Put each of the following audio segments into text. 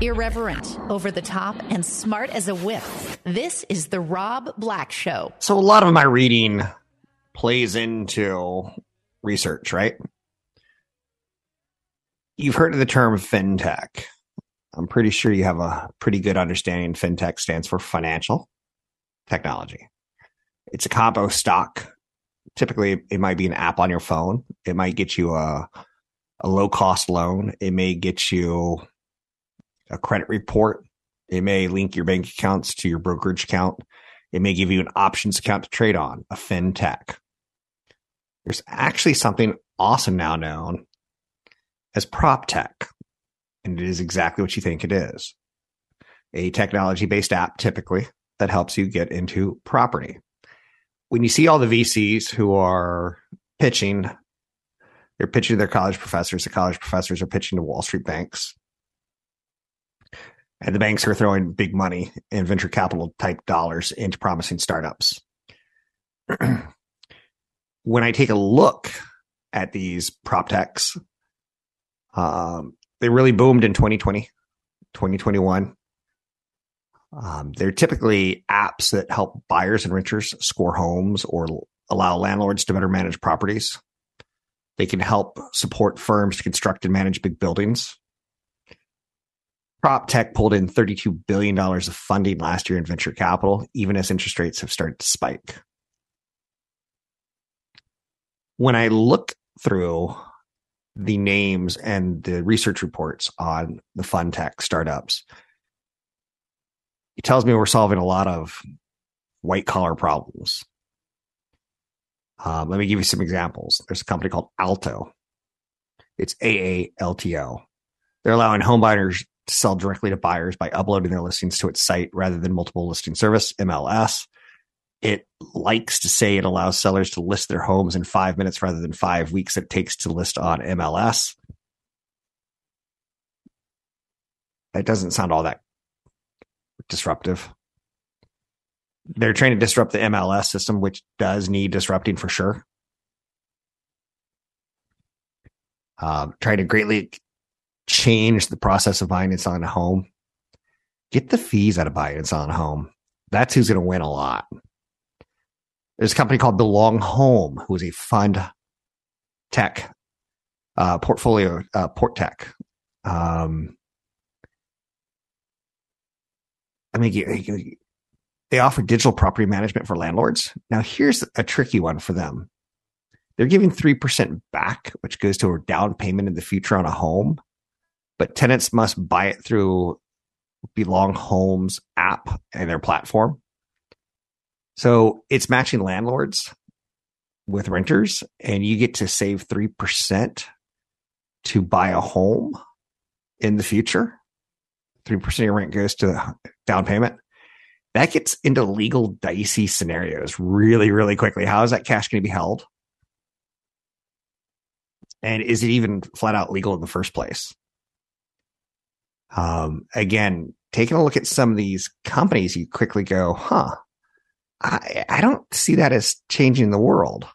Irreverent, over the top, and smart as a whip. This is The Rob Black Show. So, a lot of my reading plays into research, right? You've heard of the term fintech. I'm pretty sure you have a pretty good understanding. Fintech stands for financial technology. It's a combo stock. Typically, it might be an app on your phone. It might get you a, a low cost loan. It may get you a credit report. It may link your bank accounts to your brokerage account. It may give you an options account to trade on, a fintech. There's actually something awesome now known as prop tech, and it is exactly what you think it is a technology based app typically that helps you get into property. When you see all the VCs who are pitching, they're pitching to their college professors, the college professors are pitching to Wall Street banks. And the banks are throwing big money and venture capital type dollars into promising startups. when I take a look at these prop techs, um, they really boomed in 2020, 2021. Um, they're typically apps that help buyers and renters score homes or allow landlords to better manage properties. They can help support firms to construct and manage big buildings. Prop tech pulled in $32 billion of funding last year in venture capital, even as interest rates have started to spike. When I look through the names and the research reports on the fun tech startups. It tells me we're solving a lot of white collar problems. Um, let me give you some examples. There's a company called Aalto. It's AALTO. They're allowing home buyers to sell directly to buyers by uploading their listings to its site rather than multiple listing service, MLS. It likes to say it allows sellers to list their homes in five minutes rather than five weeks it takes to list on MLS. That doesn't sound all that disruptive. They're trying to disrupt the MLS system, which does need disrupting for sure. Um, trying to greatly change the process of buying and selling a home. Get the fees out of buying and selling a home. That's who's going to win a lot. There's a company called Belong Home, who is a fund tech uh, portfolio, uh, port tech. Um, I mean, they offer digital property management for landlords. Now, here's a tricky one for them. They're giving 3% back, which goes to a down payment in the future on a home, but tenants must buy it through Belong Homes app and their platform. So it's matching landlords with renters, and you get to save 3% to buy a home in the future. 3% of your rent goes to the down payment. That gets into legal dicey scenarios really, really quickly. How is that cash going to be held? And is it even flat out legal in the first place? Um, again, taking a look at some of these companies, you quickly go, huh, I, I don't see that as changing the world.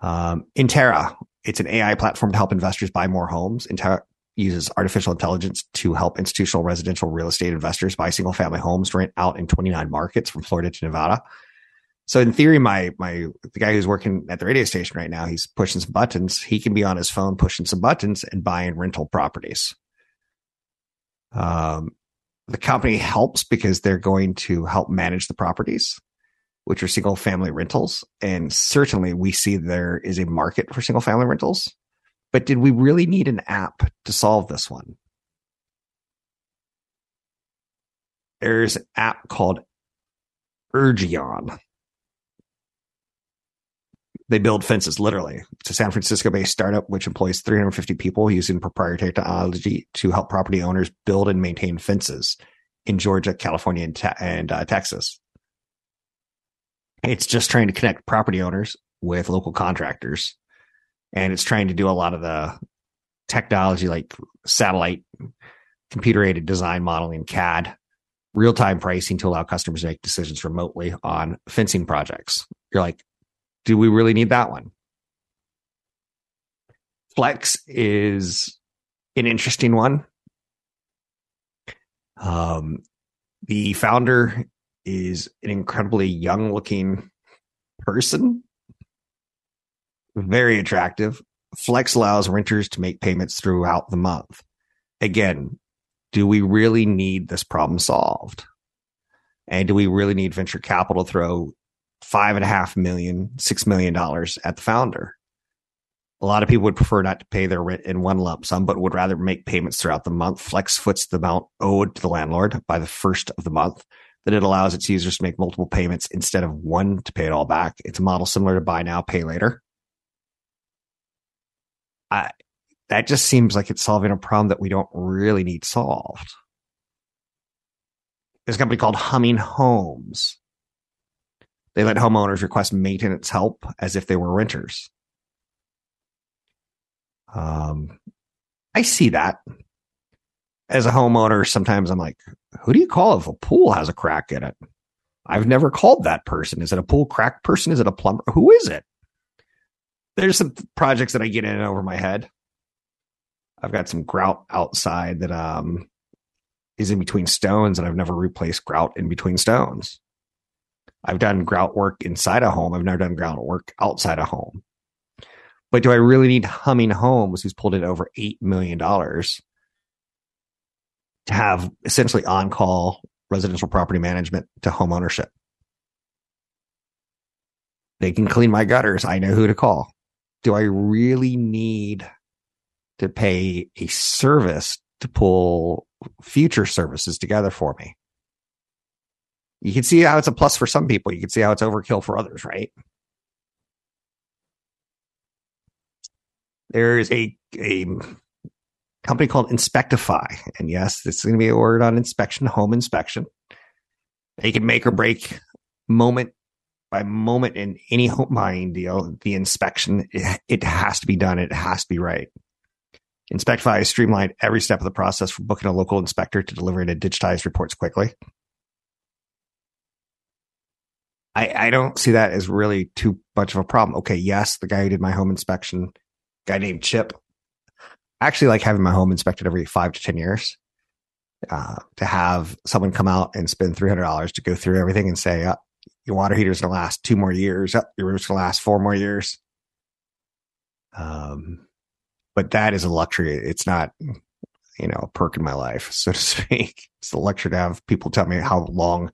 Um, Entera, it's an AI platform to help investors buy more homes. Entera uses artificial intelligence to help institutional residential real estate investors buy single family homes to rent out in 29 markets from Florida to Nevada. So in theory, my my the guy who's working at the radio station right now, he's pushing some buttons. He can be on his phone pushing some buttons and buying rental properties. Um, the company helps because they're going to help manage the properties, which are single family rentals. And certainly we see there is a market for single family rentals. But did we really need an app to solve this one? There's an app called Ergeon. They build fences, literally. It's a San Francisco based startup which employs 350 people using proprietary technology to help property owners build and maintain fences in Georgia, California, and, and uh, Texas. It's just trying to connect property owners with local contractors. And it's trying to do a lot of the technology like satellite, computer aided design modeling, CAD, real time pricing to allow customers to make decisions remotely on fencing projects. You're like, do we really need that one? Flex is an interesting one. Um, the founder is an incredibly young looking person, very attractive. Flex allows renters to make payments throughout the month. Again, do we really need this problem solved? And do we really need venture capital throw five and a half million, six million dollars at the founder? A lot of people would prefer not to pay their rent in one lump sum, but would rather make payments throughout the month. Flex foots the amount owed to the landlord by the first of the month. That it allows its users to make multiple payments instead of one to pay it all back. It's a model similar to buy now, pay later. I, that just seems like it's solving a problem that we don't really need solved. There's a company called Humming Homes. They let homeowners request maintenance help as if they were renters. Um, I see that as a homeowner. Sometimes I'm like, who do you call if a pool has a crack in it? I've never called that person. Is it a pool crack person? Is it a plumber? Who is it? There's some projects that I get in over my head. I've got some grout outside that um is in between stones, and I've never replaced grout in between stones. I've done grout work inside a home. I've never done grout work outside a home. But do I really need Humming Homes, who's pulled in over $8 million, to have essentially on call residential property management to home ownership? They can clean my gutters. I know who to call. Do I really need to pay a service to pull future services together for me? You can see how it's a plus for some people. You can see how it's overkill for others, right? There's a a company called Inspectify, and yes, this is going to be a word on inspection, home inspection. They can make or break moment by moment in any home buying deal. The inspection it, it has to be done. It has to be right. Inspectify has streamlined every step of the process from booking a local inspector to delivering a digitized reports quickly. I, I don't see that as really too much of a problem. Okay, yes, the guy who did my home inspection, guy named Chip, I actually like having my home inspected every five to ten years. Uh, to have someone come out and spend three hundred dollars to go through everything and say, oh, your water heater is going to last two more years, oh, your roof's to last four more years. Um, but that is a luxury. It's not, you know, a perk in my life, so to speak. It's a luxury to have people tell me how long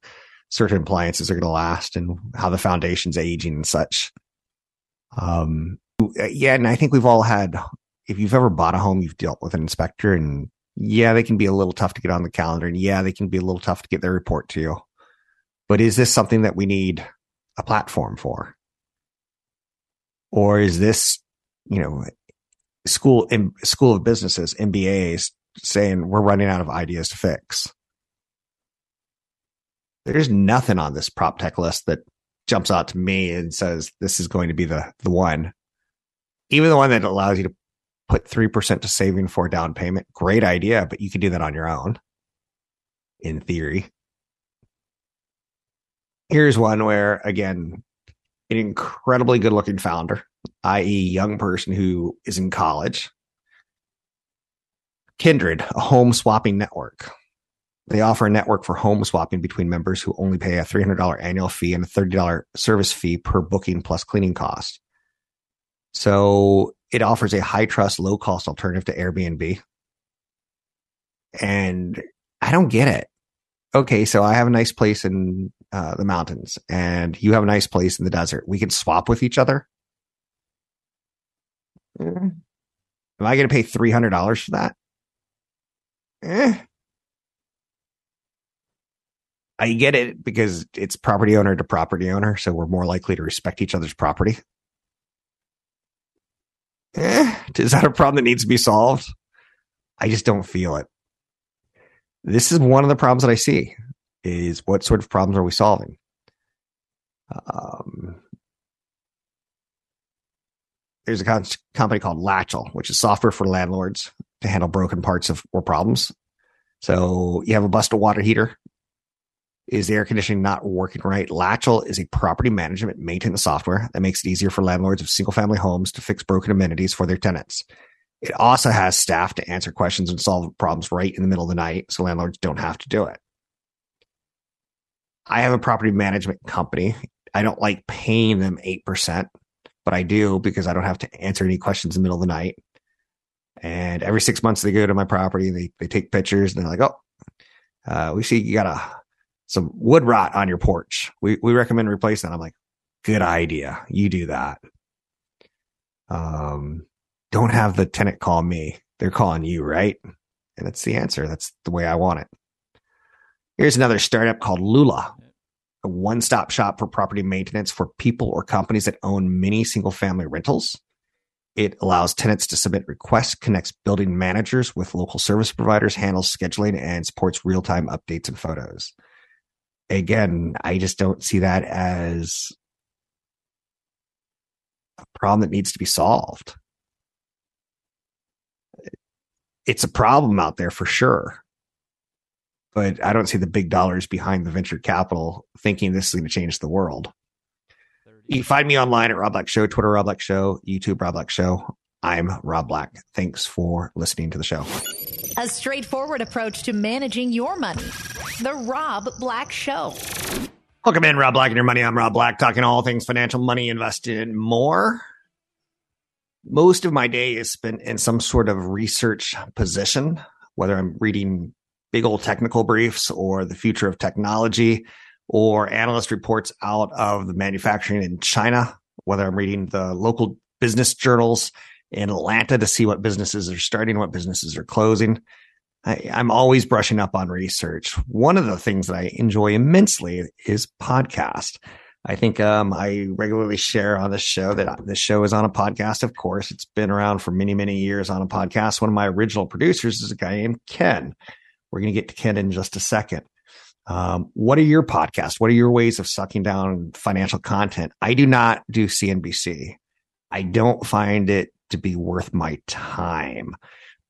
certain appliances are going to last and how the foundation's aging and such. Um, yeah, and I think we've all had, if you've ever bought a home, you've dealt with an inspector and yeah, they can be a little tough to get on the calendar and yeah, they can be a little tough to get their report to you. But is this something that we need a platform for? Or is this, you know, school in school of businesses, MBAs saying we're running out of ideas to fix? There's nothing on this prop tech list that jumps out to me and says this is going to be the the one. Even the one that allows you to put 3% to saving for down payment, great idea, but you can do that on your own in theory. Here's one where again, an incredibly good looking founder, i.e. young person who is in college. Kindred, a home swapping network. They offer a network for home swapping between members who only pay a $300 annual fee and a $30 service fee per booking plus cleaning cost. So it offers a high trust, low cost alternative to Airbnb. And I don't get it. Okay, so I have a nice place in uh, the mountains and you have a nice place in the desert. We can swap with each other. Mm. Am I going to pay $300 for that? Eh. I get it because it's property owner to property owner, so we're more likely to respect each other's property. Eh, is that a problem that needs to be solved? I just don't feel it. This is one of the problems that I see is what sort of problems are we solving? Um, there's a co- company called Latchel, which is software for landlords to handle broken parts of or problems. So you have a busted water heater. Is the air conditioning not working right? Latchel is a property management maintenance software that makes it easier for landlords of single family homes to fix broken amenities for their tenants. It also has staff to answer questions and solve problems right in the middle of the night so landlords don't have to do it. I have a property management company. I don't like paying them 8%, but I do because I don't have to answer any questions in the middle of the night. And every six months they go to my property, they, they take pictures and they're like, Oh, uh, we see you got a, some wood rot on your porch. We, we recommend replacing. I'm like, good idea. You do that. Um, don't have the tenant call me. They're calling you, right? And that's the answer. That's the way I want it. Here's another startup called Lula, a one stop shop for property maintenance for people or companies that own many single family rentals. It allows tenants to submit requests, connects building managers with local service providers, handles scheduling, and supports real time updates and photos. Again, I just don't see that as a problem that needs to be solved. It's a problem out there for sure but I don't see the big dollars behind the venture capital thinking this is going to change the world. You find me online at Rob Black Show, Twitter Rob Black Show, YouTube Rob Black Show. I'm Rob Black. Thanks for listening to the show. A straightforward approach to managing your money. The Rob Black Show. Welcome in, Rob Black and your money. I'm Rob Black, talking all things financial, money, invested, and more. Most of my day is spent in some sort of research position, whether I'm reading big old technical briefs or the future of technology or analyst reports out of the manufacturing in China, whether I'm reading the local business journals in Atlanta to see what businesses are starting, what businesses are closing. I, am always brushing up on research. One of the things that I enjoy immensely is podcast. I think um, I regularly share on this show that this show is on a podcast. Of course, it's been around for many, many years on a podcast. One of my original producers is a guy named Ken. We're going to get to Ken in just a second. Um, what are your podcasts? What are your ways of sucking down financial content? I do not do CNBC. I don't find it to be worth my time,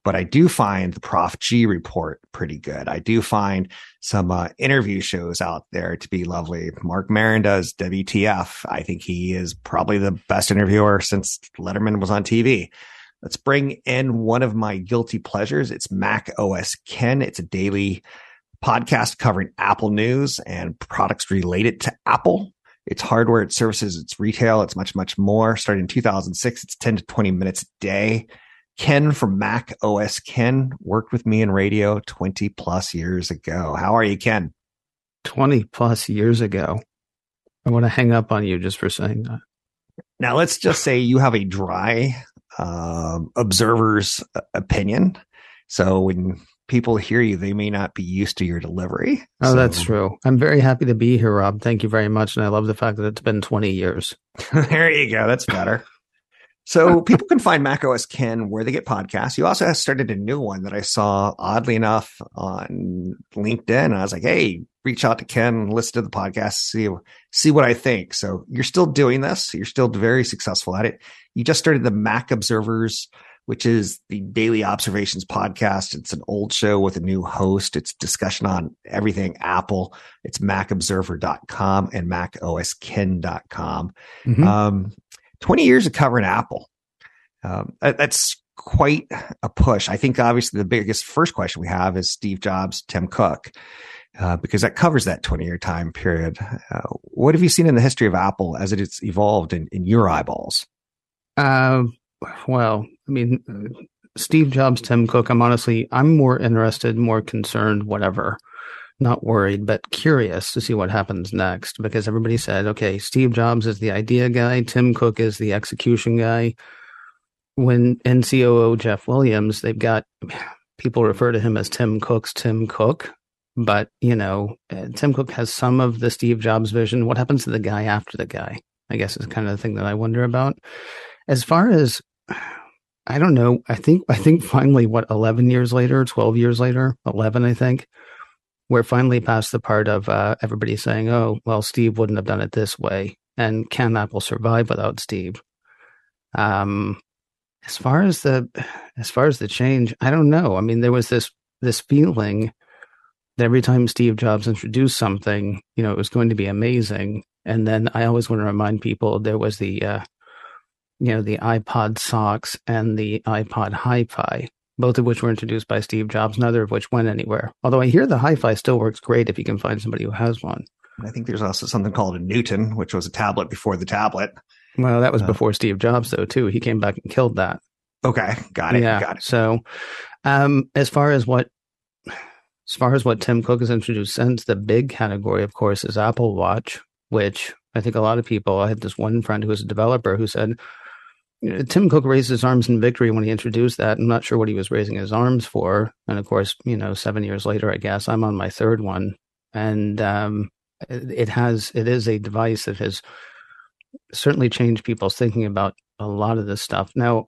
but I do find the Prof G report pretty good. I do find some uh, interview shows out there to be lovely. Marc Maron does WTF. I think he is probably the best interviewer since Letterman was on TV. Let's bring in one of my guilty pleasures. It's Mac OS Ken. It's a daily podcast covering Apple news and products related to Apple. It's hardware, it's services, it's retail, it's much, much more. Starting in 2006, it's 10 to 20 minutes a day. Ken from Mac OS Ken worked with me in radio 20 plus years ago. How are you, Ken? 20 plus years ago. I want to hang up on you just for saying that. Now, let's just say you have a dry um, observer's opinion. So when people hear you, they may not be used to your delivery. Oh, so, that's true. I'm very happy to be here, Rob. Thank you very much. And I love the fact that it's been 20 years. there you go. That's better. So people can find Mac OS Ken where they get podcasts. You also have started a new one that I saw oddly enough on LinkedIn. I was like, Hey, reach out to Ken, listen to the podcast, see, see what I think. So you're still doing this. You're still very successful at it. You just started the Mac Observers, which is the daily observations podcast. It's an old show with a new host. It's discussion on everything Apple. It's macobserver.com and macosken.com. Mm-hmm. Um, 20 years of covering Apple. Um, that's quite a push. I think obviously the biggest first question we have is Steve Jobs, Tim Cook, uh, because that covers that 20 year time period. Uh, what have you seen in the history of Apple as it's evolved in, in your eyeballs? Uh, well, I mean, Steve Jobs, Tim Cook, I'm honestly, I'm more interested, more concerned, whatever not worried, but curious to see what happens next because everybody said, okay, Steve Jobs is the idea guy, Tim Cook is the execution guy. When NCOO Jeff Williams, they've got people refer to him as Tim Cook's Tim Cook, but you know, uh, Tim Cook has some of the Steve Jobs vision. What happens to the guy after the guy? I guess is kind of the thing that I wonder about. As far as I don't know. I think I think finally, what eleven years later, twelve years later, eleven, I think, we're finally past the part of uh, everybody saying, "Oh, well, Steve wouldn't have done it this way," and can Apple survive without Steve? Um, as far as the as far as the change, I don't know. I mean, there was this this feeling that every time Steve Jobs introduced something, you know, it was going to be amazing. And then I always want to remind people there was the uh, you know, the iPod socks and the iPod Hi-Fi, both of which were introduced by Steve Jobs, neither of which went anywhere. Although I hear the Hi-Fi still works great if you can find somebody who has one. I think there's also something called a Newton, which was a tablet before the tablet. Well, that was uh, before Steve Jobs, though, too. He came back and killed that. Okay, got it. Yeah. Got it. So, um, as far as what, as far as what Tim Cook has introduced since, the big category, of course, is Apple Watch, which I think a lot of people. I had this one friend who was a developer who said, Tim Cook raised his arms in victory when he introduced that. I'm not sure what he was raising his arms for. And of course, you know, seven years later, I guess I'm on my third one, and um, it has it is a device that has certainly changed people's thinking about a lot of this stuff. Now,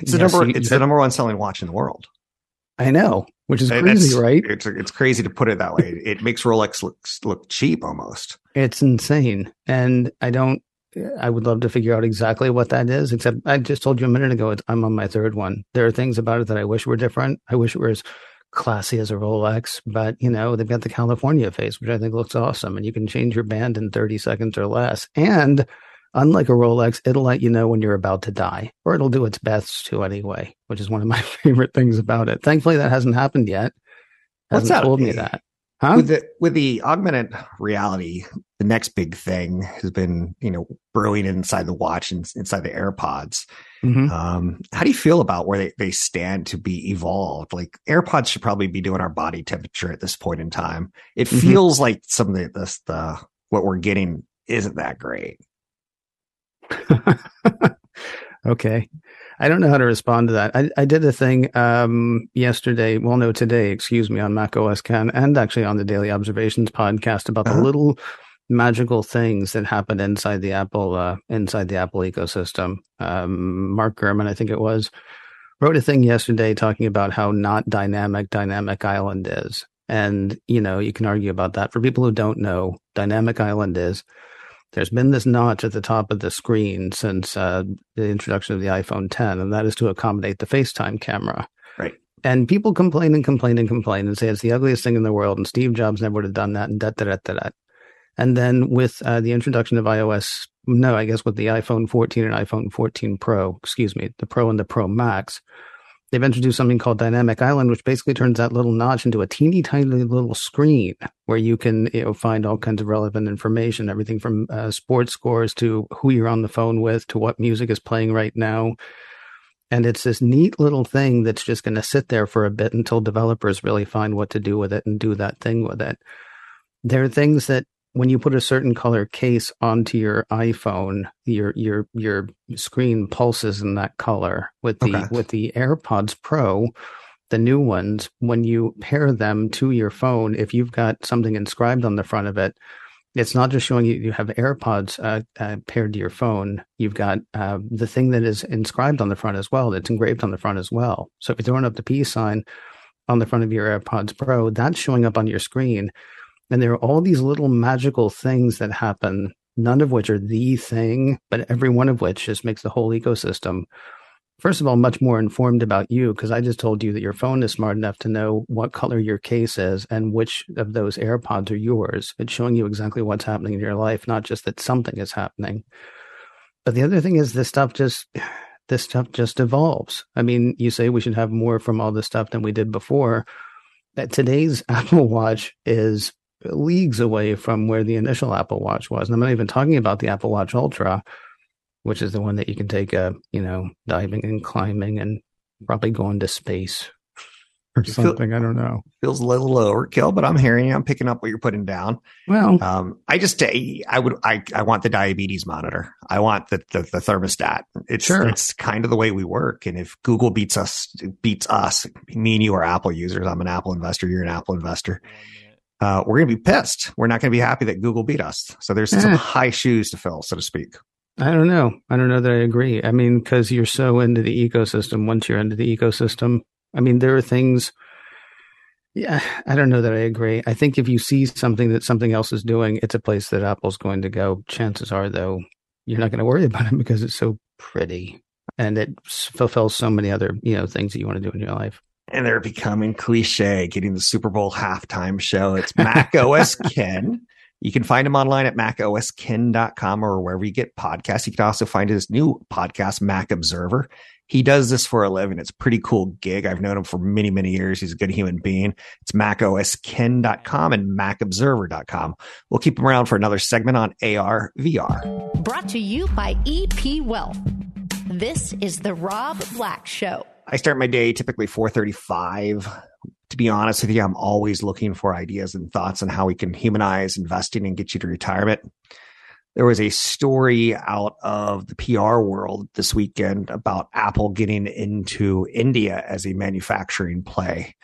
it's the number it's the number one selling watch in the world. I know, which is crazy, right? It's it's crazy to put it that way. It makes Rolex look look cheap almost. It's insane, and I don't I would love to figure out exactly what that is. Except I just told you a minute ago, I'm on my third one. There are things about it that I wish were different. I wish it were as classy as a Rolex, but you know they've got the California face, which I think looks awesome, and you can change your band in 30 seconds or less. And unlike a Rolex, it'll let you know when you're about to die, or it'll do its best to anyway, which is one of my favorite things about it. Thankfully, that hasn't happened yet. Hasn't What's that? told me that. Huh? With the with the augmented reality, the next big thing has been you know brewing inside the watch and inside the AirPods. Mm-hmm. Um, how do you feel about where they, they stand to be evolved? Like AirPods should probably be doing our body temperature at this point in time. It mm-hmm. feels like some of the, the, the what we're getting isn't that great. okay. I don't know how to respond to that. I, I did a thing um, yesterday, well, no, today, excuse me, on Mac OS Ken and actually on the Daily Observations podcast about uh-huh. the little magical things that happen inside the Apple uh, inside the Apple ecosystem. Um, Mark Gurman, I think it was, wrote a thing yesterday talking about how not dynamic Dynamic Island is. And, you know, you can argue about that. For people who don't know, Dynamic Island is there's been this notch at the top of the screen since uh, the introduction of the iPhone 10, and that is to accommodate the FaceTime camera. Right. And people complain and complain and complain and say it's the ugliest thing in the world, and Steve Jobs never would have done that, and da da da da da. And then with uh, the introduction of iOS, no, I guess with the iPhone 14 and iPhone 14 Pro, excuse me, the Pro and the Pro Max, they've introduced something called Dynamic Island, which basically turns that little notch into a teeny tiny little screen where you can you know, find all kinds of relevant information, everything from uh, sports scores to who you're on the phone with to what music is playing right now. And it's this neat little thing that's just going to sit there for a bit until developers really find what to do with it and do that thing with it. There are things that when you put a certain color case onto your iPhone, your your your screen pulses in that color. With the okay. with the AirPods Pro, the new ones, when you pair them to your phone, if you've got something inscribed on the front of it, it's not just showing you you have AirPods uh, uh, paired to your phone. You've got uh, the thing that is inscribed on the front as well. That's engraved on the front as well. So if you're throwing up the peace sign on the front of your AirPods Pro, that's showing up on your screen and there are all these little magical things that happen, none of which are the thing, but every one of which just makes the whole ecosystem, first of all, much more informed about you. Because I just told you that your phone is smart enough to know what color your case is and which of those AirPods are yours. It's showing you exactly what's happening in your life, not just that something is happening. But the other thing is, this stuff just. This stuff just evolves. I mean, you say we should have more from all this stuff than we did before. That today's Apple Watch is leagues away from where the initial Apple Watch was. And I'm not even talking about the Apple Watch Ultra, which is the one that you can take, uh, you know, diving and climbing and probably going to space or something. Feel, I don't know. Feels a little overkill, but I'm hearing you. I'm picking up what you're putting down. Well, um, I just, I would, I, I want the diabetes monitor. I want the, the, the thermostat. It's, sure. it's kind of the way we work. And if Google beats us, beats us, me and you are Apple users. I'm an Apple investor. You're an Apple investor uh, we're going to be pissed. We're not going to be happy that Google beat us. So there's some high shoes to fill, so to speak. I don't know. I don't know that I agree. I mean, because you're so into the ecosystem. Once you're into the ecosystem, I mean, there are things. Yeah, I don't know that I agree. I think if you see something that something else is doing, it's a place that Apple's going to go. Chances are, though, you're not going to worry about it because it's so pretty and it fulfills so many other you know things that you want to do in your life. And they're becoming cliche, getting the Super Bowl halftime show. It's Mac OS Ken. You can find him online at macosken.com or wherever you get podcasts. You can also find his new podcast, Mac Observer. He does this for a living. It's a pretty cool gig. I've known him for many, many years. He's a good human being. It's macosken.com and macobserver.com. We'll keep him around for another segment on AR VR. Brought to you by EP Wealth. This is the Rob Black Show. I start my day typically 435 to be honest with you, I'm always looking for ideas and thoughts on how we can humanize investing and get you to retirement. There was a story out of the PR world this weekend about Apple getting into India as a manufacturing play.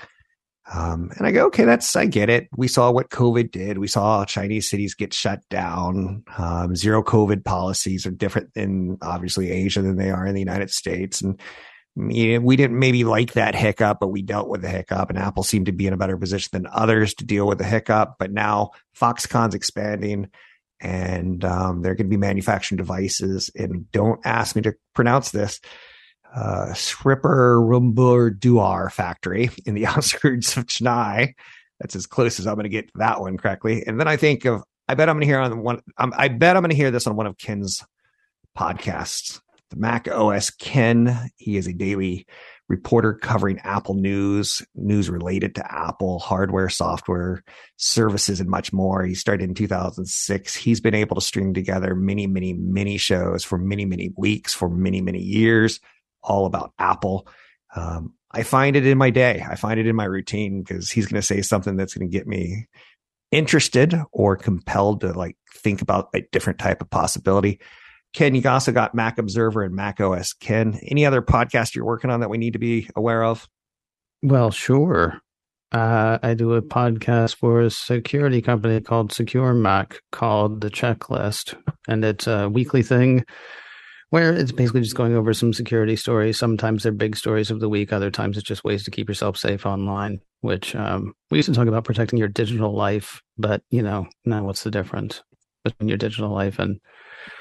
Um, and I go, okay, that's, I get it. We saw what COVID did. We saw Chinese cities get shut down. Um, zero COVID policies are different in obviously Asia than they are in the United States. And we didn't maybe like that hiccup, but we dealt with the hiccup and Apple seemed to be in a better position than others to deal with the hiccup. But now Foxconn's expanding and um, they're going to be manufacturing devices. And don't ask me to pronounce this. Uh, Sripper Rumbur Duar factory in the outskirts of Chennai. That's as close as I'm going to get that one correctly. And then I think of, I bet I'm going to hear on one, um, I bet I'm going to hear this on one of Ken's podcasts the Mac OS Ken. He is a daily reporter covering Apple news, news related to Apple, hardware, software, services, and much more. He started in 2006. He's been able to string together many, many, many shows for many, many weeks, for many, many years, all about Apple. Um, I find it in my day. I find it in my routine because he's going to say something that's going to get me interested or compelled to like think about a different type of possibility. Ken, you also got Mac Observer and Mac OS. Ken, any other podcast you're working on that we need to be aware of? Well, sure. Uh, I do a podcast for a security company called SecureMac called The Checklist. And it's a weekly thing where it's basically just going over some security stories. Sometimes they're big stories of the week, other times it's just ways to keep yourself safe online, which um, we used to talk about protecting your digital life. But, you know, now what's the difference between your digital life and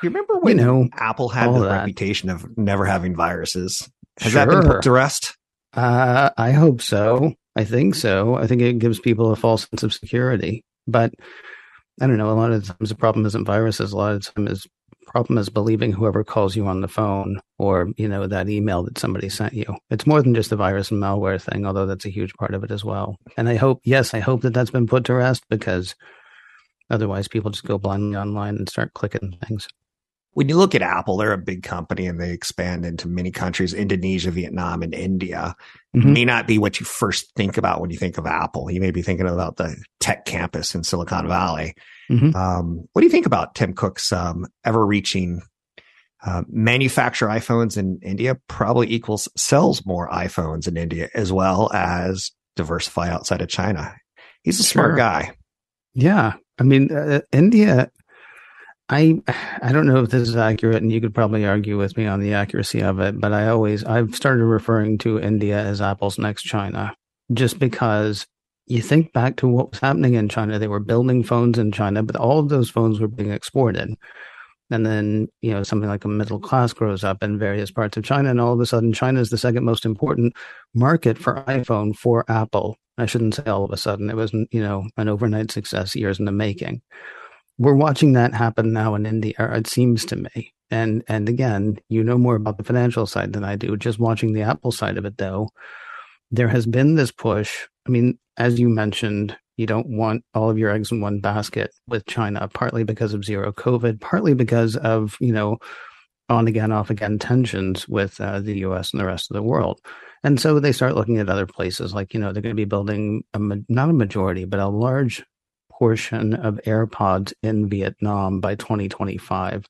you remember when you know, Apple had the that. reputation of never having viruses? Has sure. that been put to rest? Uh, I hope so. I think so. I think it gives people a false sense of security. But I don't know. A lot of times the problem isn't viruses. A lot of times is problem is believing whoever calls you on the phone or you know that email that somebody sent you. It's more than just the virus and malware thing, although that's a huge part of it as well. And I hope, yes, I hope that that's been put to rest because Otherwise, people just go blindly online and start clicking things. When you look at Apple, they're a big company and they expand into many countries, Indonesia, Vietnam, and India. Mm-hmm. May not be what you first think about when you think of Apple. You may be thinking about the tech campus in Silicon Valley. Mm-hmm. Um, what do you think about Tim Cook's um, ever reaching uh, manufacture iPhones in India probably equals sells more iPhones in India as well as diversify outside of China. He's a smart guy. Yeah, I mean, uh, India. I I don't know if this is accurate, and you could probably argue with me on the accuracy of it. But I always I've started referring to India as Apple's next China, just because you think back to what was happening in China. They were building phones in China, but all of those phones were being exported. And then, you know, something like a middle class grows up in various parts of China, and all of a sudden, China is the second most important market for iPhone for Apple. I shouldn't say all of a sudden. It was, you know, an overnight success years in the making. We're watching that happen now in India, it seems to me. And and again, you know more about the financial side than I do. Just watching the Apple side of it though, there has been this push. I mean, as you mentioned, you don't want all of your eggs in one basket with China, partly because of zero COVID, partly because of, you know, on again, off again tensions with uh, the US and the rest of the world. And so they start looking at other places, like, you know, they're going to be building a, not a majority, but a large portion of AirPods in Vietnam by 2025.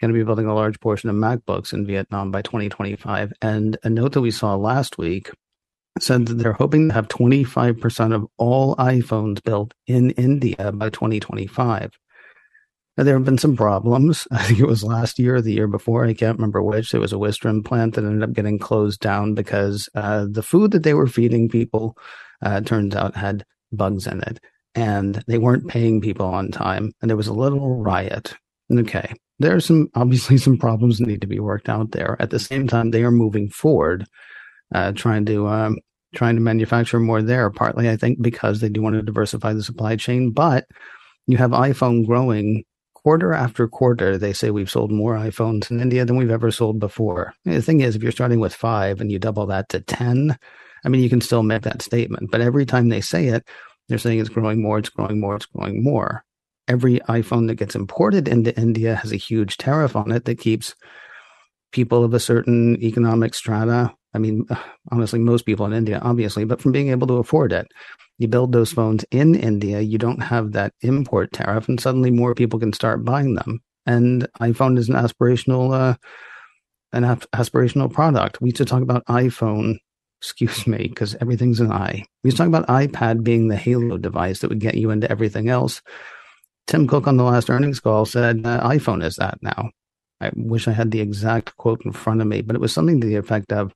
Going to be building a large portion of MacBooks in Vietnam by 2025. And a note that we saw last week said that they're hoping to have 25% of all iPhones built in India by 2025. Now, there have been some problems. I think it was last year or the year before. I can't remember which. There was a Wistron plant that ended up getting closed down because uh, the food that they were feeding people uh, turns out had bugs in it, and they weren't paying people on time, and there was a little riot. Okay, there are some obviously some problems that need to be worked out there. At the same time, they are moving forward, uh, trying to um, trying to manufacture more there. Partly, I think, because they do want to diversify the supply chain, but you have iPhone growing quarter after quarter, they say we've sold more iPhones in India than we've ever sold before. The thing is, if you're starting with five and you double that to 10, I mean, you can still make that statement. But every time they say it, they're saying it's growing more, it's growing more, it's growing more. Every iPhone that gets imported into India has a huge tariff on it that keeps people of a certain economic strata. I mean, honestly, most people in India, obviously, but from being able to afford it you build those phones in India, you don't have that import tariff, and suddenly more people can start buying them. And iPhone is an aspirational, uh, an aspirational product. We used to talk about iPhone, excuse me, because everything's an i. We used to talk about iPad being the halo device that would get you into everything else. Tim Cook on the last earnings call said uh, iPhone is that now. I wish I had the exact quote in front of me, but it was something to the effect of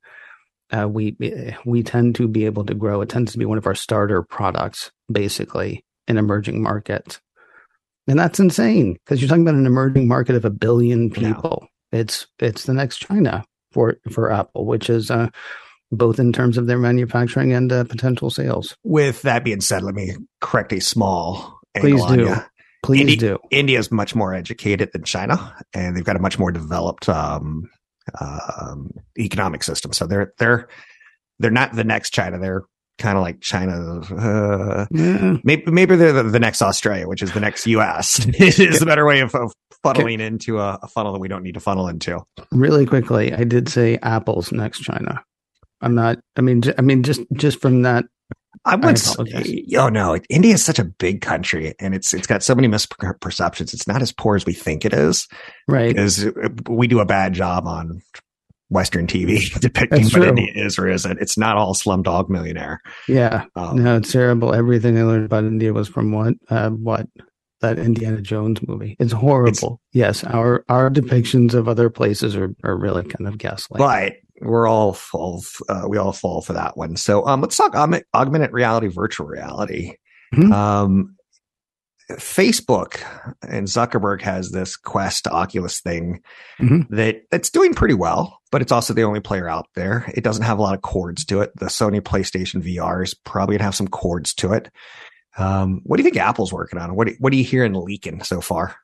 uh, we we tend to be able to grow. It tends to be one of our starter products, basically, in emerging markets, and that's insane because you're talking about an emerging market of a billion people. Yeah. It's it's the next China for for Apple, which is uh, both in terms of their manufacturing and uh, potential sales. With that being said, let me correct a small. Please do. Please Indi- do. India is much more educated than China, and they've got a much more developed um, um, economic system. So they're they're they're not the next China. They're kind of like China. Uh, yeah. Maybe maybe they're the, the, next Australia, which is the next U.S. is a better way of, of funneling into a, a, funnel that we don't need to funnel into. Really quickly, I did say Apple's next China. I'm not. I mean, I mean, just just from that I would say, oh no, India is such a big country and it's it's got so many misperceptions. It's not as poor as we think it is, right? Because we do a bad job on Western TV depicting what India is or isn't. It's not all Slumdog Millionaire. Yeah, um, no, it's terrible. Everything I learned about India was from what uh, what that Indiana Jones movie. It's horrible. It's, yes, our our depictions of other places are are really kind of gaslight. But we're all fall uh, we all fall for that one. So um let's talk augmented reality virtual reality. Mm-hmm. um facebook and zuckerberg has this quest oculus thing mm-hmm. that that's doing pretty well but it's also the only player out there. It doesn't have a lot of cords to it. The sony playstation vr is probably gonna have some cords to it. Um what do you think apple's working on? What, what are you hearing leaking so far?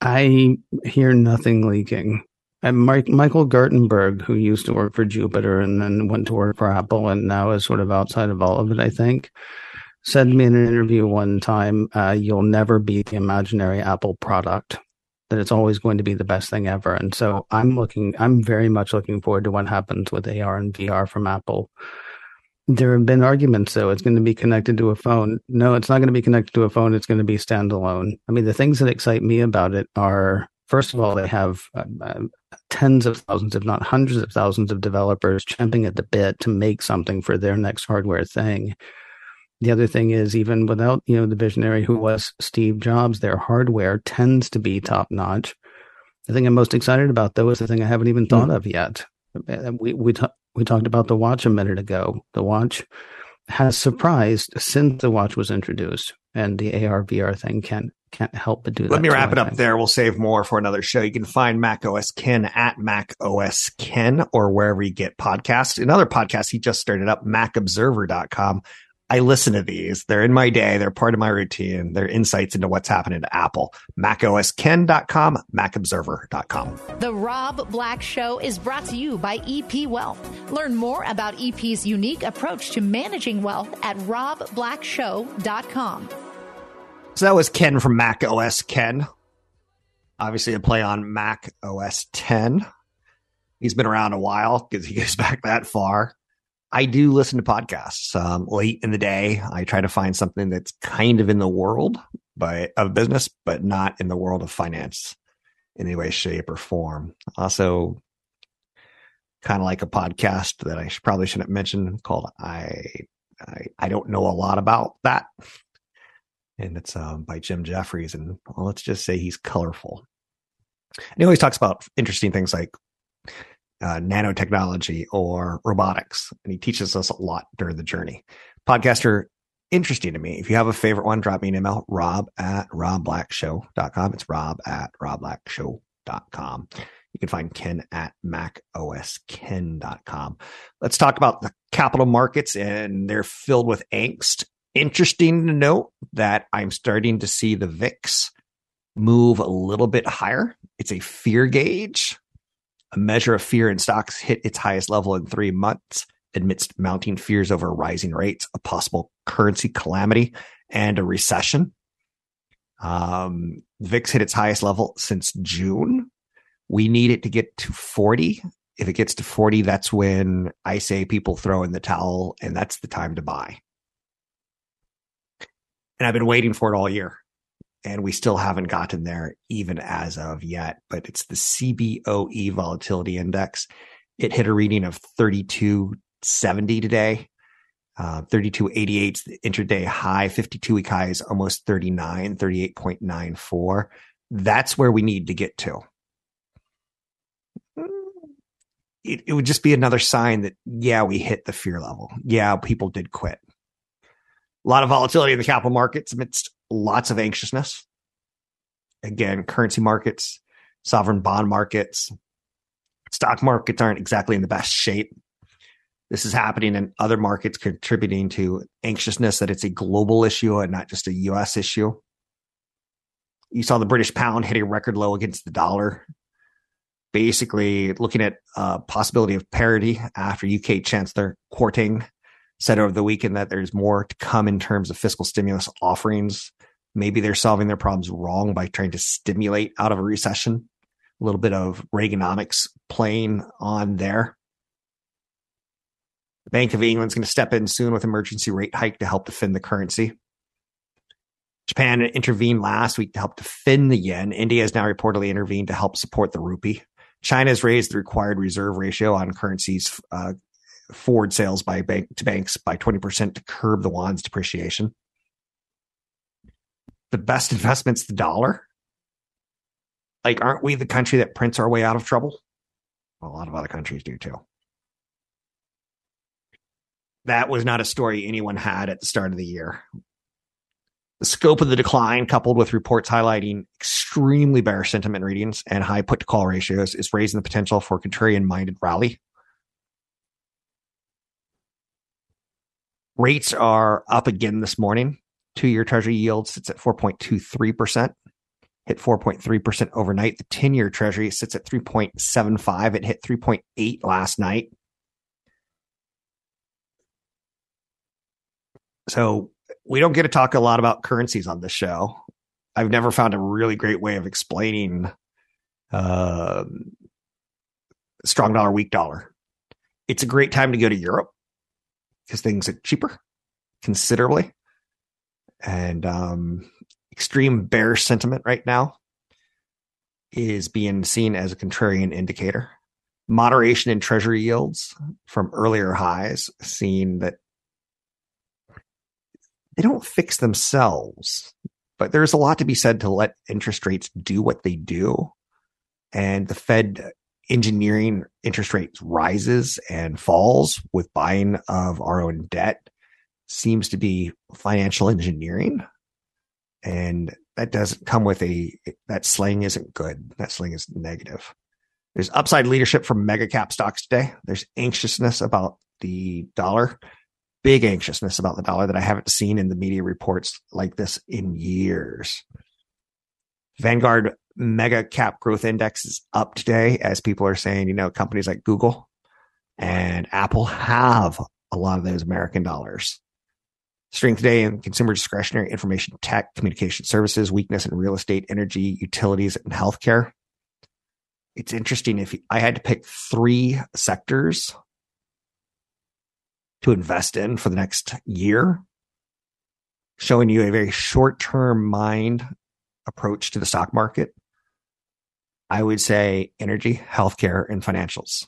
I hear nothing leaking and Mike, Michael Gartenberg, who used to work for Jupiter and then went to work for Apple and now is sort of outside of all of it, I think, said me in an interview one time, uh, you'll never be the imaginary Apple product, that it's always going to be the best thing ever. And so I'm looking, I'm very much looking forward to what happens with AR and VR from Apple. There have been arguments, though, it's going to be connected to a phone. No, it's not going to be connected to a phone. It's going to be standalone. I mean, the things that excite me about it are First of all, they have uh, uh, tens of thousands, if not hundreds of thousands of developers champing at the bit to make something for their next hardware thing. The other thing is, even without you know the visionary who was Steve Jobs, their hardware tends to be top notch. The thing I'm most excited about, though, is the thing I haven't even thought mm. of yet. Uh, we we t- we talked about the watch a minute ago. The watch has surprised since the watch was introduced, and the AR VR thing can can't help but do that. Let me wrap it up there. We'll save more for another show. You can find Mac OS Ken at Mac OS Ken or wherever you get podcasts. Another podcast he just started up, MacObserver.com. I listen to these. They're in my day. They're part of my routine. They're insights into what's happening to Apple. MacOSKen.com, MacObserver.com. The Rob Black Show is brought to you by EP Wealth. Learn more about EP's unique approach to managing wealth at robblackshow.com. So that was Ken from Mac OS Ken. Obviously, a play on Mac OS 10. He's been around a while because he goes back that far. I do listen to podcasts um, late in the day. I try to find something that's kind of in the world but of business, but not in the world of finance in any way, shape, or form. Also, kind of like a podcast that I should, probably shouldn't mention called I, I I don't know a lot about that and it's um, by Jim Jefferies. And well, let's just say he's colorful. And he always talks about interesting things like uh, nanotechnology or robotics, and he teaches us a lot during the journey. Podcaster, interesting to me. If you have a favorite one, drop me an email, rob at robblackshow.com. It's rob at robblackshow.com. You can find Ken at macosken.com. Let's talk about the capital markets, and they're filled with angst. Interesting to note that I'm starting to see the VIX move a little bit higher. It's a fear gauge. A measure of fear in stocks hit its highest level in three months amidst mounting fears over rising rates, a possible currency calamity, and a recession. Um, VIX hit its highest level since June. We need it to get to 40. If it gets to 40, that's when I say people throw in the towel, and that's the time to buy. And I've been waiting for it all year, and we still haven't gotten there even as of yet. But it's the CBOE volatility index. It hit a reading of 3270 today. Uh, 3288 the intraday high, 52 week high is almost 39, 38.94. That's where we need to get to it, it would just be another sign that, yeah, we hit the fear level. Yeah, people did quit. A lot of volatility in the capital markets amidst lots of anxiousness. Again, currency markets, sovereign bond markets, stock markets aren't exactly in the best shape. This is happening in other markets, contributing to anxiousness that it's a global issue and not just a US issue. You saw the British pound hit a record low against the dollar basically looking at a possibility of parity after UK Chancellor Kwarteng said over the weekend that there's more to come in terms of fiscal stimulus offerings. Maybe they're solving their problems wrong by trying to stimulate out of a recession. A little bit of Reaganomics playing on there. The Bank of England's going to step in soon with emergency rate hike to help defend the currency. Japan intervened last week to help defend the yen. India has now reportedly intervened to help support the rupee. China has raised the required reserve ratio on currencies uh, forward sales by bank to banks by 20% to curb the yuan's depreciation. The best investment's the dollar. Like, aren't we the country that prints our way out of trouble? Well, a lot of other countries do too. That was not a story anyone had at the start of the year. The scope of the decline, coupled with reports highlighting extremely bearish sentiment readings and high put to call ratios, is raising the potential for contrarian minded rally. Rates are up again this morning. Two year treasury yield sits at 4.23%, hit 4.3% overnight. The 10 year treasury sits at 3.75. It hit 3.8 last night. So we don't get to talk a lot about currencies on this show. I've never found a really great way of explaining uh, strong dollar, weak dollar. It's a great time to go to Europe because things are cheaper considerably. And um, extreme bear sentiment right now is being seen as a contrarian indicator. Moderation in treasury yields from earlier highs, seeing that they don't fix themselves, but there's a lot to be said to let interest rates do what they do. And the Fed engineering interest rates rises and falls with buying of our own debt seems to be financial engineering. And that doesn't come with a, that slang isn't good. That slang is negative. There's upside leadership from mega cap stocks today. There's anxiousness about the dollar big anxiousness about the dollar that I haven't seen in the media reports like this in years. Vanguard mega cap growth index is up today as people are saying, you know, companies like Google and Apple have a lot of those American dollars. Strength today in consumer discretionary information tech, communication services, weakness in real estate, energy, utilities, and healthcare. It's interesting if I had to pick three sectors to invest in for the next year, showing you a very short term mind approach to the stock market. I would say energy, healthcare, and financials.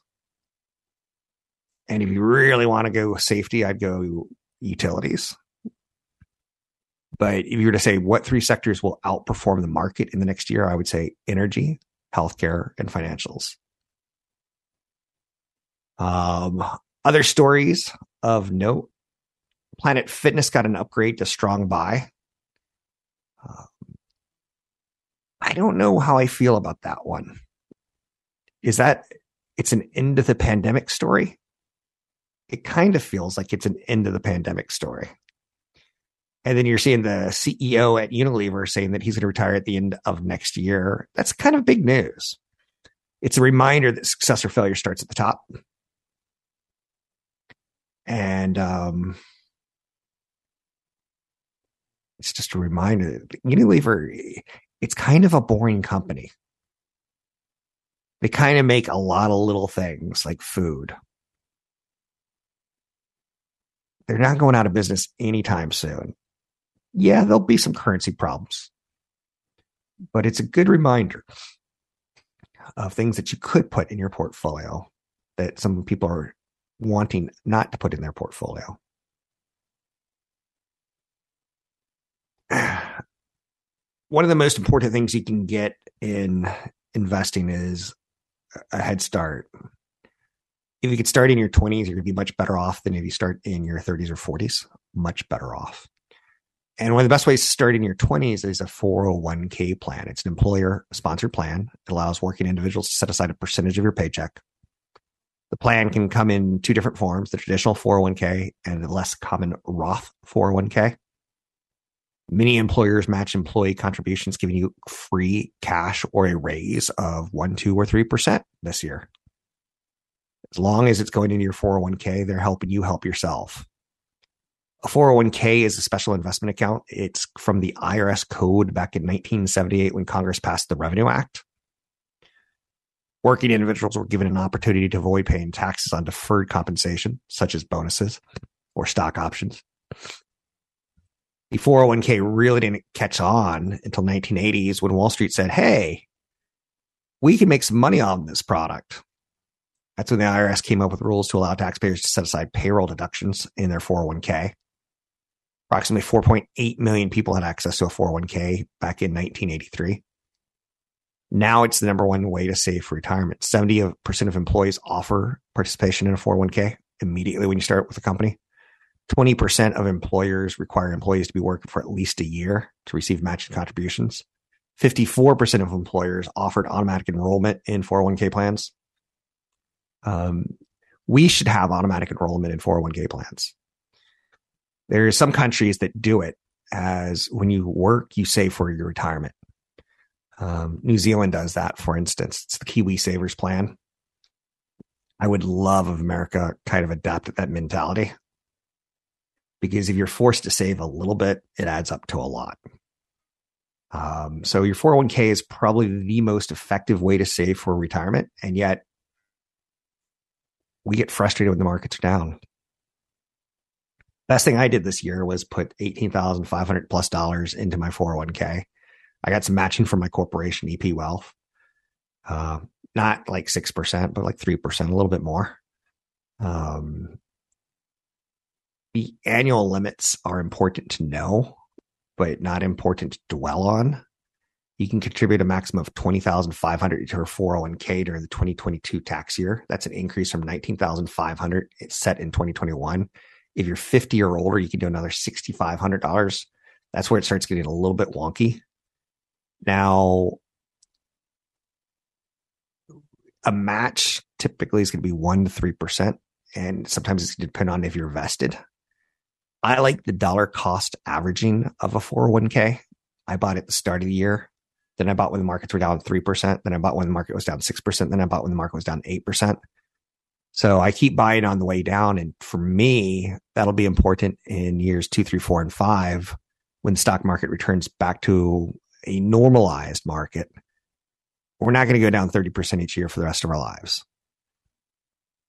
And if you really want to go safety, I'd go utilities. But if you were to say what three sectors will outperform the market in the next year, I would say energy, healthcare, and financials. Um, other stories of note Planet Fitness got an upgrade to strong buy. Um, I don't know how I feel about that one. Is that it's an end of the pandemic story? It kind of feels like it's an end of the pandemic story. And then you're seeing the CEO at Unilever saying that he's going to retire at the end of next year. That's kind of big news. It's a reminder that success or failure starts at the top. And um, it's just a reminder that Unilever, it's kind of a boring company. They kind of make a lot of little things like food. They're not going out of business anytime soon yeah, there'll be some currency problems, but it's a good reminder of things that you could put in your portfolio that some people are wanting not to put in their portfolio. One of the most important things you can get in investing is a head start. If you could start in your 20s, you're going to be much better off than if you start in your 30s or 40s. Much better off. And one of the best ways to start in your 20s is a 401k plan. It's an employer sponsored plan. It allows working individuals to set aside a percentage of your paycheck. The plan can come in two different forms the traditional 401k and the less common Roth 401k. Many employers match employee contributions, giving you free cash or a raise of 1, 2, or 3% this year. As long as it's going into your 401k, they're helping you help yourself. A 401k is a special investment account. It's from the IRS code back in 1978 when Congress passed the Revenue Act. Working individuals were given an opportunity to avoid paying taxes on deferred compensation, such as bonuses or stock options. The 401k really didn't catch on until 1980s when Wall Street said, Hey, we can make some money on this product. That's when the IRS came up with rules to allow taxpayers to set aside payroll deductions in their 401k. Approximately 4.8 million people had access to a 401k back in 1983. Now it's the number one way to save for retirement. 70% of employees offer participation in a 401k immediately when you start with a company. 20% of employers require employees to be working for at least a year to receive matching contributions. 54% of employers offered automatic enrollment in 401k plans. Um, we should have automatic enrollment in 401k plans. There are some countries that do it as when you work, you save for your retirement. Um, New Zealand does that, for instance. It's the Kiwi Savers Plan. I would love if America kind of adopted that mentality because if you're forced to save a little bit, it adds up to a lot. Um, so your 401k is probably the most effective way to save for retirement. And yet we get frustrated when the markets are down best thing I did this year was put eighteen thousand five hundred plus dollars into my 401k. I got some matching from my corporation, EP Wealth. Uh, not like six percent, but like three percent, a little bit more. Um, the annual limits are important to know, but not important to dwell on. You can contribute a maximum of twenty thousand five hundred to her 401k during the twenty twenty two tax year. That's an increase from nineteen thousand five hundred set in twenty twenty one if you're 50 or older, you can do another $6,500. That's where it starts getting a little bit wonky. Now, a match typically is going to be one to three percent, and sometimes it's going to depend on if you're vested. I like the dollar cost averaging of a 401k. I bought it at the start of the year. Then I bought when the markets were down 3%. Then I bought when the market was down 6%. Then I bought when the market was down 8%. So I keep buying on the way down. And for me, that'll be important in years two, three, four, and five when the stock market returns back to a normalized market. We're not going to go down 30% each year for the rest of our lives.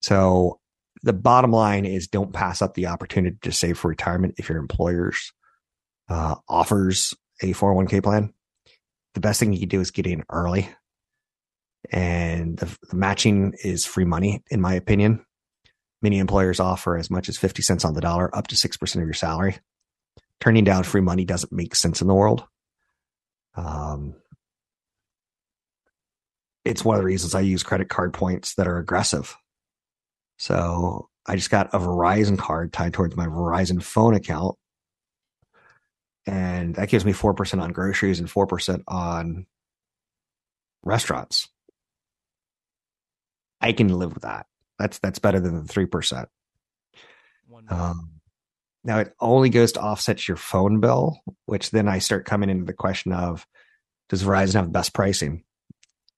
So the bottom line is don't pass up the opportunity to save for retirement if your employer's uh, offers a 401k plan. The best thing you can do is get in early and the, the matching is free money, in my opinion. Many employers offer as much as 50 cents on the dollar up to 6% of your salary turning down free money doesn't make sense in the world. Um, it's one of the reasons I use credit card points that are aggressive. So I just got a Verizon card tied towards my Verizon phone account. And that gives me 4% on groceries and 4% on restaurants. I can live with that. That's that's better than the 3%. Um, now it only goes to offset your phone bill, which then I start coming into the question of does Verizon have the best pricing?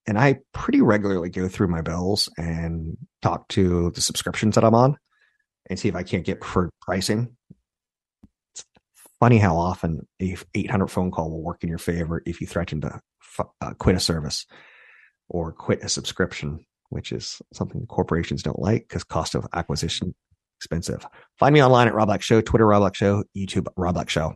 And I pretty regularly go through my bills and talk to the subscriptions that I'm on and see if I can't get preferred pricing. It's funny how often a 800 phone call will work in your favor if you threaten to uh, quit a service or quit a subscription, which is something corporations don't like because cost of acquisition expensive. Find me online at Rob Black Show, Twitter Rob Black Show, YouTube Rob Black Show.